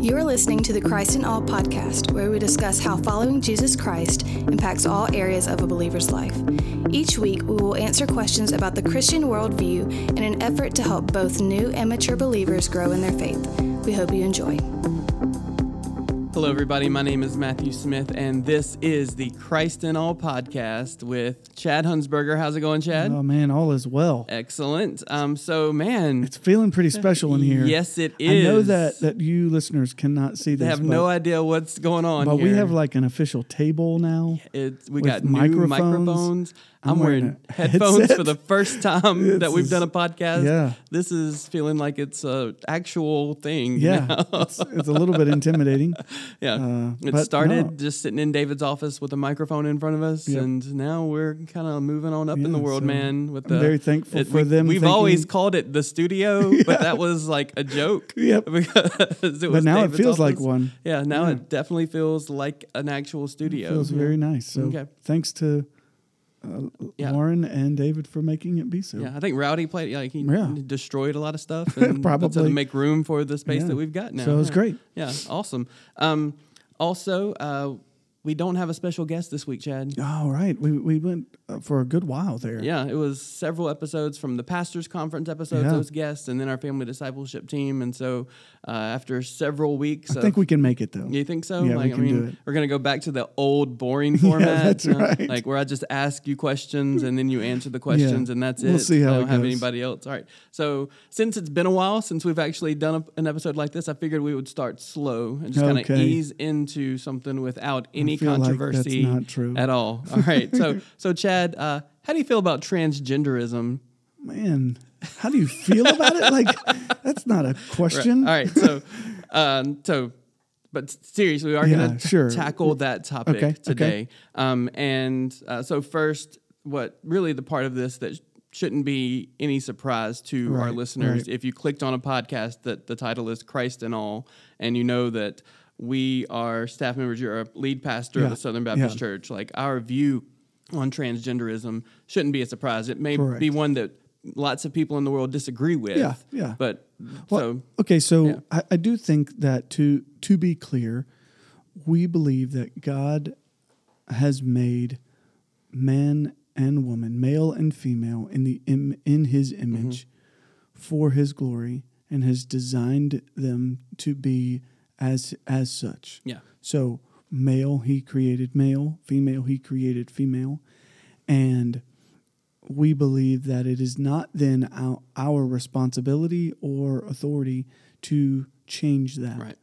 You are listening to the Christ in All podcast, where we discuss how following Jesus Christ impacts all areas of a believer's life. Each week, we will answer questions about the Christian worldview in an effort to help both new and mature believers grow in their faith. We hope you enjoy. Hello, everybody. My name is Matthew Smith, and this is the Christ in All podcast with Chad Hunsberger. How's it going, Chad? Oh man, all is well. Excellent. Um, so, man, It's feeling pretty special in here. yes, it is. I know that that you listeners cannot see they this. have but, no idea what's going on. but we have like an official table now. It's, we got new microphones. microphones. I'm, I'm wearing, wearing headphones headset. for the first time that we've done a podcast. yeah. This is feeling like it's a actual thing. Yeah, it's, it's a little bit intimidating. yeah. Uh, it started no. just sitting in David's office with a microphone in front of us, Yep. and now we're kind of moving on up in the world, so man. With I'm the very thankful for we, them We've thinking- always called it the studio, but that was like a joke. Yep. because it was But now David's it feels like one. Yeah, now Yeah. it definitely feels like an actual studio. Feels Yeah. very nice. So Okay. thanks to uh, Yeah. Lauren and David for making it be so. Yeah, I think Rowdy played like he Yeah. destroyed a lot of stuff and to Probably. make room for the space Yeah. that we've got now. So it was great. Yeah, awesome. Um, also, uh, we don't have a special guest this week, Chad. All right, we we went uh, for a good while there. Yeah, it was several episodes from the pastors' conference episodes, Yeah. those guests, and then our family discipleship team. And so, uh, after several weeks, I think we can make it though. You think so? Yeah, we can I mean, do it. we're gonna go back to the old boring format. that's you know, right. Like where I just ask you questions and then you answer the questions and that's it. We'll see how I don't have anybody else. All right. So since it's been a while since we've actually done a, an episode like this, I figured we would start slow and just kind of Okay. ease into something without any like that's controversy not true. at all. All right. So so Chad, uh, how do you feel about transgenderism? Man, how do you feel about it? Like that's not a question. All right. So, um, so, but seriously, we are Yeah, going to sure. tackle that topic Okay, okay. today. Um, and uh, so, first, what really the part of this that shouldn't be any surprise to our listeners right. if you clicked on a podcast that the title is Christ in All, and you know that we are staff members, you're a lead pastor Yeah, of the Southern Baptist yeah. Church. Like our view on transgenderism shouldn't be a surprise. It may Correct. be one that lots of people in the world disagree with. Yeah, yeah. But Well, so okay, so yeah. I, I do think that to to be clear, we believe that God has made man and woman, male and female, in the Im, in His mm-hmm. image for His glory, and has designed them to be as as such. yeah. So male, He created male; female, He created female, and we believe that it is not then our, our responsibility or authority to change that. Right.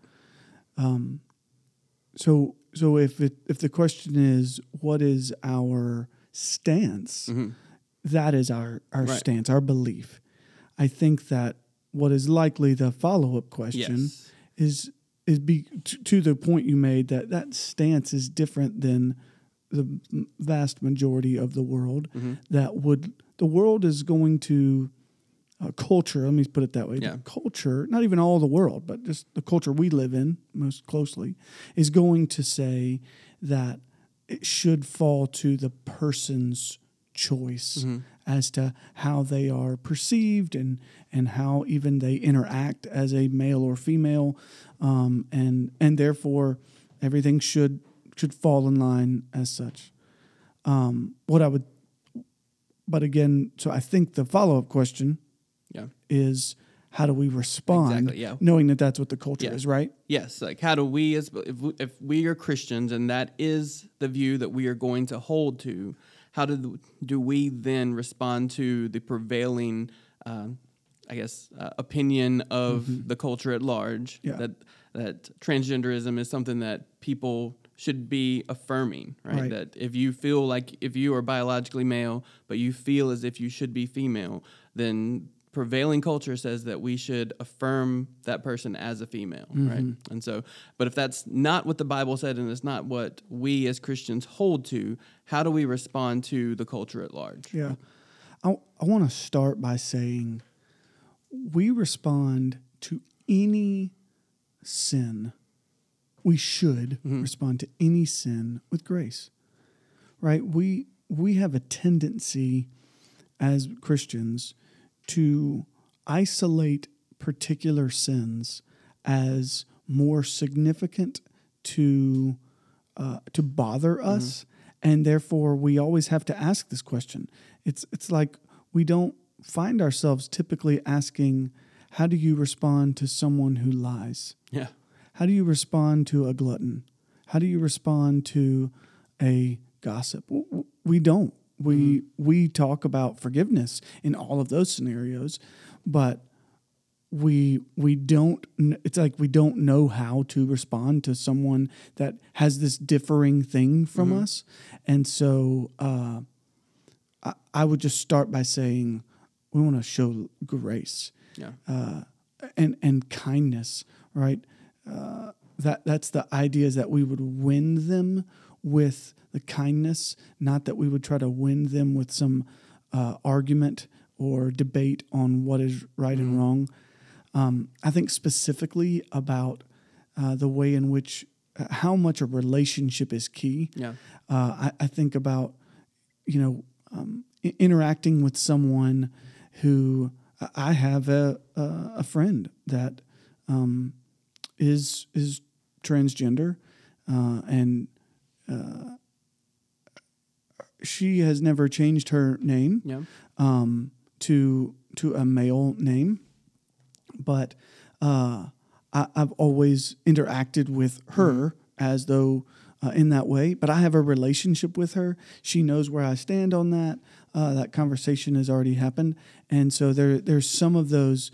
So so if it if the question is what is our stance, that is our our Mm-hmm. Right. stance, our belief. I think that what is likely the follow up question Yes. is is be to, to the point you made that that stance is different than the vast majority of the world Mm-hmm. that would the world is going to uh, culture let me put it that way Yeah. culture not even all the world but just the culture we live in most closely is going to say that it should fall to the person's choice Mm-hmm. As to how they are perceived and and how even they interact as a male or female um, and and therefore everything should should fall in line as such um, what I would but again so I think the follow-up question Yeah. is how do we respond Exactly, yeah. knowing that that's what the culture Yeah. is right Yes. Like, how do we, as if we, if we are Christians, and that is the view that we are going to hold to, how do do we then respond to the prevailing, um, I guess, uh, opinion of the culture at large Mm-hmm. Yeah. that that transgenderism is something that people should be affirming, right? Right. That if you feel like if you are biologically male, but you feel as if you should be female, then prevailing culture says that we should affirm that person as a female, mm-hmm. right? And so, but if that's not what the Bible said and it's not what we as Christians hold to, how do we respond to the culture at large? Yeah. I, I want to start by saying we respond to any sin. We should mm-hmm. respond to any sin with grace. Right? We we have a tendency as Christians to isolate particular sins as more significant to uh, to bother us, and therefore we always have to ask this question. It's it's like we don't find ourselves typically asking, "How do you respond to someone who lies? Yeah. How do you respond to a glutton? How do you respond to a gossip?" We don't. We we talk about forgiveness in all of those scenarios, but we we don't it's like we don't know how to respond to someone that has this differing thing from us. And so uh, I, I would just start by saying we want to show grace Yeah. uh, and and kindness right? Uh, that that's the idea is that we would win them with the kindness not that we would try to win them with some uh, argument or debate on what is right and wrong um, I think specifically about uh, the way in which uh, how much a relationship is key. Yeah. Uh, I, I think about you know um, i- interacting with someone who I- I have a a, a friend that um, is is transgender uh, and uh, she has never changed her name Yeah. um, to to a male name, but uh, I, I've always interacted with her as though uh, in that way. But I have a relationship with her. She knows where I stand on that. Uh, that conversation has already happened, and so there there's some of those.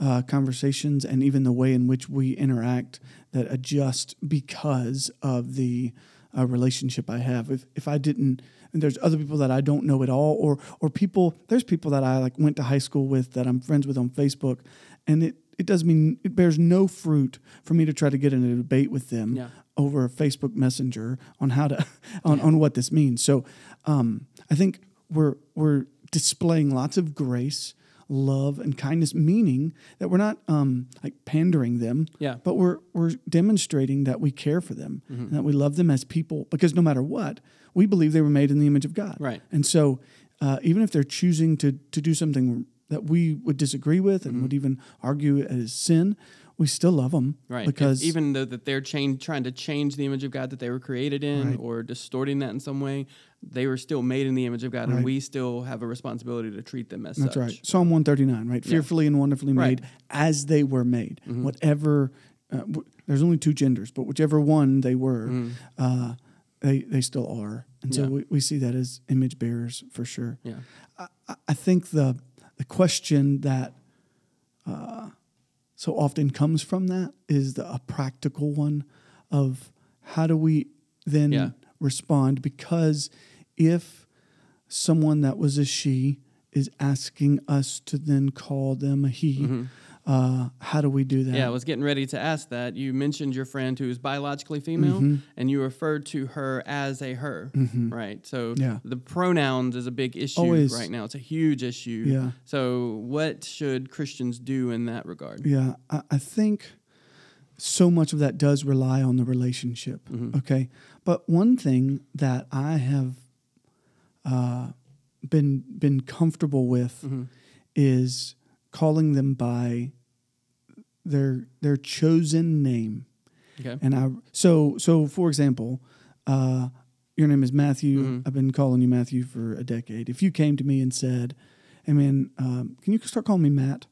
Uh, conversations and even the way in which we interact that adjust because of the uh, relationship I have. If if I didn't, and there's other people that I don't know at all, or or people there's people that I like went to high school with that I'm friends with on Facebook, and it it does mean it bears no fruit for me to try to get in a debate with them Yeah. over Facebook Messenger on how to on, on what this means. So um, I think we're we're displaying lots of grace, love, and kindness, meaning that we're not um, like pandering them, Yeah. but we're we're demonstrating that we care for them Mm-hmm. and that we love them as people. Because no matter what, we believe they were made in the image of God, Right. And so uh, even if they're choosing to to do something that we would disagree with and would even argue as sin, we still love them, Mm-hmm. Right. Because If- even though that they're change, trying to change the image of God that they were created in Right. or distorting that in some way, they were still made in the image of God, Right. and we still have a responsibility to treat them as That's such. right. Psalm 139, right? Fearfully and wonderfully Right. Mm-hmm. made as they were made. Whatever, uh, w- there's only two genders, but whichever one they were, uh, they, they still are. And so Mm-hmm. Yeah. we, we see that as image bearers for sure. Yeah. I, I- I think the, the question that uh, so often comes from that is the, a practical one of how do we then Yeah. respond? Because if someone that was a she is asking us to then call them a he, mm-hmm. Uh, how do we do that? Mm-hmm. Yeah, I was getting ready to ask that. You mentioned your friend who is biologically female, Mm-hmm. and you referred to her as a her, right? So Yeah. the pronouns is a big issue Always. right now. It's a huge issue. Yeah. So what should Christians do in that regard? Yeah, I, I think so much of that does rely on the relationship. Okay, but one thing that I have uh, been been comfortable with is calling them by their their chosen name. Okay. And I so so for example, uh, your name is Matthew. I've been calling you Matthew for a decade. If you came to me and said, "Hey man, um, can you start calling me Matt?"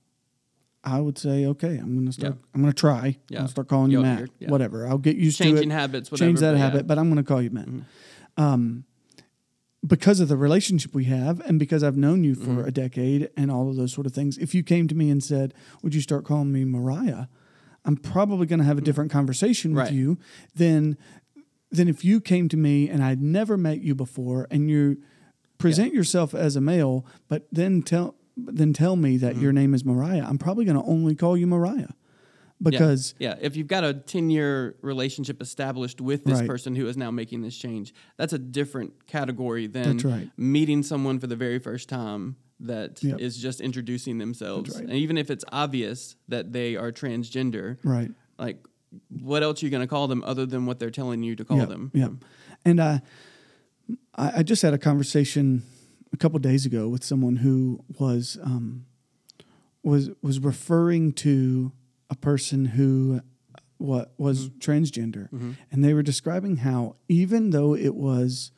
I would say, "Okay, I'm gonna start. Yeah. I'm gonna try. Yeah. gonna start calling you You'll- Matt. yeah. Whatever. I'll get used Changing to it. habits, whatever. change that habit, but I'm gonna call you Matt." Um, because of the relationship we have, and because I've known you Mm-hmm. for a decade, and all of those sort of things. If you came to me and said, "Would you start calling me Mariah?" I'm probably going to have a different conversation with Mm-hmm. You than than if you came to me and I'd never met you before and you present yourself as a male, but then tell then tell me that Mm-hmm. your name is Mariah. I'm probably going to only call you Mariah Yeah. Because yeah, if you've got a 10 year relationship established with this Right. person who is now making this change, that's a different category than right. meeting someone for the very first time that is Yep. just introducing themselves. right. And even if it's obvious that they are transgender, right. like what else are you going to call them other than what they're telling you to call yeah, them? Yeah. And I, I I just had a conversation a couple days ago with someone who was um, was was referring to a person who what was transgender, and they were describing how even though it was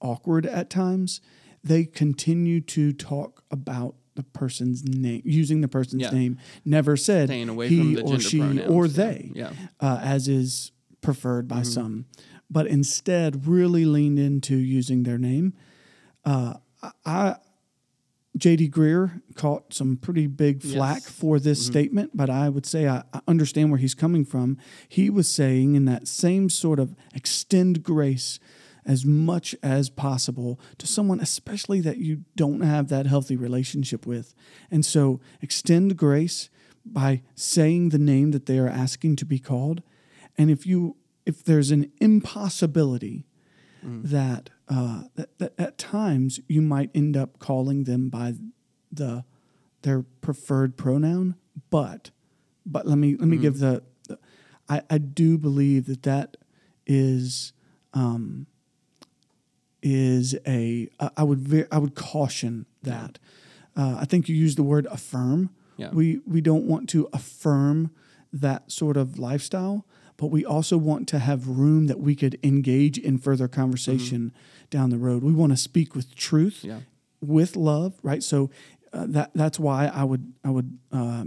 awkward at times, they continue to talk about the person's name, using the person's Yeah. name. Never said away he from the or she pronouns, or they, Yeah. uh, as is preferred by some, but instead really leaned into using their name. Uh, I J.D. Greear caught some pretty big flack Yes. for this mm-hmm. statement, but I would say I, I understand where he's coming from. He was saying in that same sort of extend grace as much as possible to someone, especially that you don't have that healthy relationship with. And so extend grace by saying the name that they are asking to be called. And if you if there's an impossibility mm. that, uh, that, that at times you might end up calling them by the their preferred pronoun, but but let me let me give the, the I, I do believe that that is um, is a I would ve- I would caution that. Uh, I think you used the word affirm. Yeah. We we don't want to affirm that sort of lifestyle, but we also want to have room that we could engage in further conversation down the road. We want to speak with truth, Yeah. with love, right? So uh, that that's why I would I would uh,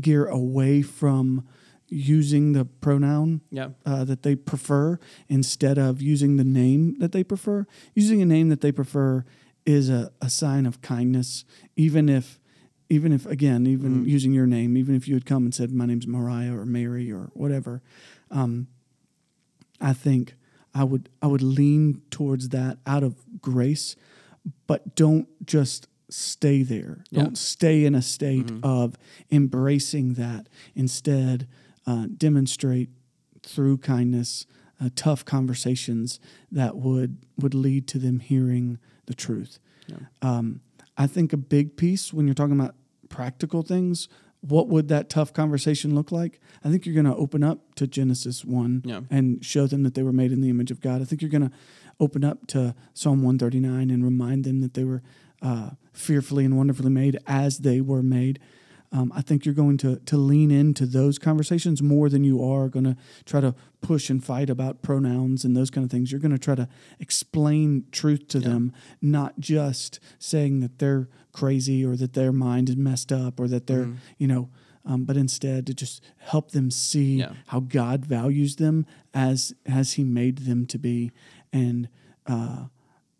gear away from using the pronoun Yeah. uh, that they prefer instead of using the name that they prefer. Using a name that they prefer is a, a sign of kindness, even if, even if again, even using your name, even if you had come and said, "My name's Mariah" or Mary or whatever, um, I think I would I would lean towards that out of grace, but don't just stay there. Yeah. Don't stay in a state of embracing that. Instead, uh, demonstrate through kindness, uh, tough conversations that would would lead to them hearing the truth. Um, I think a big piece when you're talking about practical things, what would that tough conversation look like? I think you're going to open up to Genesis one Yeah. and show them that they were made in the image of God. I think you're going to open up to Psalm 139 and remind them that they were uh, fearfully and wonderfully made as they were made. Um, I think you're going to to lean into those conversations more than you are going to try to push and fight about pronouns and those kind of things. You're going to try to explain truth to them, not just saying that they're crazy or that their mind is messed up or that they're you know. Um, but instead, to just help them see Yeah. how God values them as as He made them to be, and uh,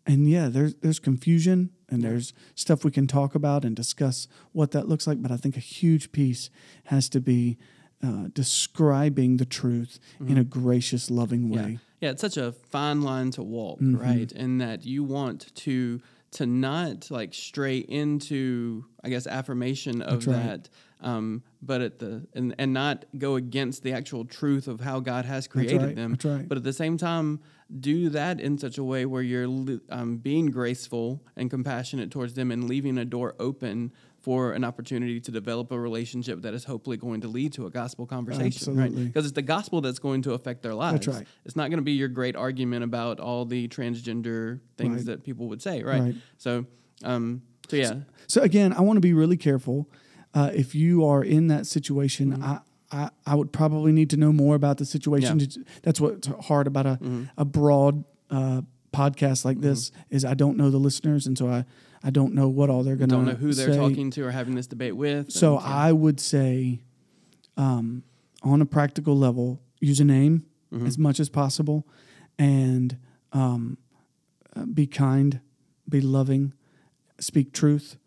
and yeah, there's there's confusion and there's stuff we can talk about and discuss what that looks like. But I think a huge piece has to be uh, describing the truth in a gracious, loving way. Yeah, it's such a fine line to walk, Mm-hmm. right? In that you want to to not like stray into, I guess, affirmation of right. that, um, but at the and and not go against the actual truth of how God has created right. them. That's right. But at the same time, do that in such a way where you're um, being graceful and compassionate towards them and leaving a door open for an opportunity to develop a relationship that is hopefully going to lead to a gospel conversation, right? Because it's the gospel that's going to affect their lives. That's right. It's not going to be your great argument about all the transgender things Right. that people would say, right? Right. So, um, so yeah, So again, I want to be really careful. Uh, if you are in that situation, Mm-hmm. I, I I would probably need to know more about the situation. Yeah. Mm-hmm. That's what's hard about a a broad uh, podcast like this is I don't know the listeners, and so I I don't know what all they're going to don't know who they're talking to or having this debate with. So and, yeah. I would say, um, on a practical level, use a name Mm-hmm. as much as possible, and um, uh, be kind, be loving, speak truth.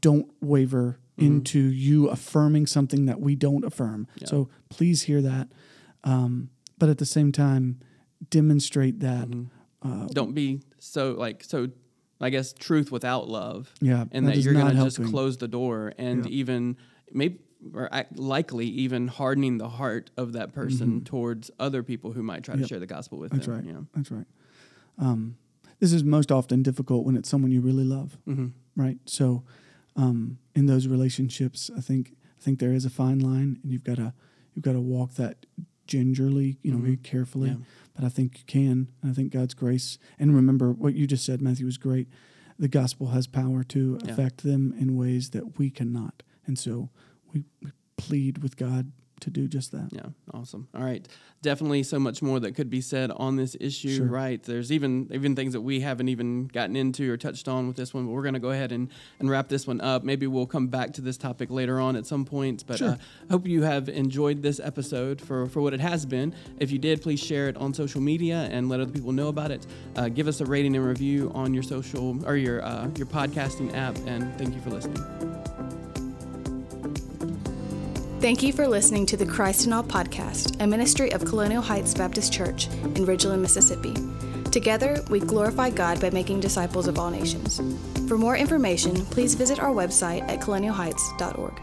Don't waver into you affirming something that we don't affirm. So please hear that, um, but at the same time, demonstrate that. Mm-hmm. don't be so like so. I guess truth without love. Yeah, and that that, you're going to just close the door and Yeah. even maybe or likely even hardening the heart of that person towards other people who might try to Mm-hmm. Share the gospel with That's them. right. Yeah. That's right. Um, this is most often difficult when it's someone you really love, Mm-hmm. right? So, um, in those relationships, I think I think there is a fine line, and you've got to you've got to walk that gingerly, you know, very carefully. Mm-hmm. Yeah. But I think you can. And I think God's grace. And remember what you just said, Matthew, was great. The gospel has power to Yeah. affect them in ways that we cannot, and so we, we plead with God to do just that. Yeah, awesome. All right, definitely so much more that could be said on this issue. Sure. Right, there's even even things that we haven't even gotten into or touched on with this one, but we're going to go ahead and and wrap this one up. Maybe we'll come back to this topic later on at some point. But Sure. uh, hope you have enjoyed this episode for for what it has been. If you did, please share it on social media and let other people know about it. Uh, give us a rating and review on your social or your uh, your podcasting app. And thank you for listening. Thank you for listening to the Christ in All podcast, a ministry of Colonial Heights Baptist Church in Ridgeland, Mississippi. Together, we glorify God by making disciples of all nations. For more information, please visit our website at colonialheights.org.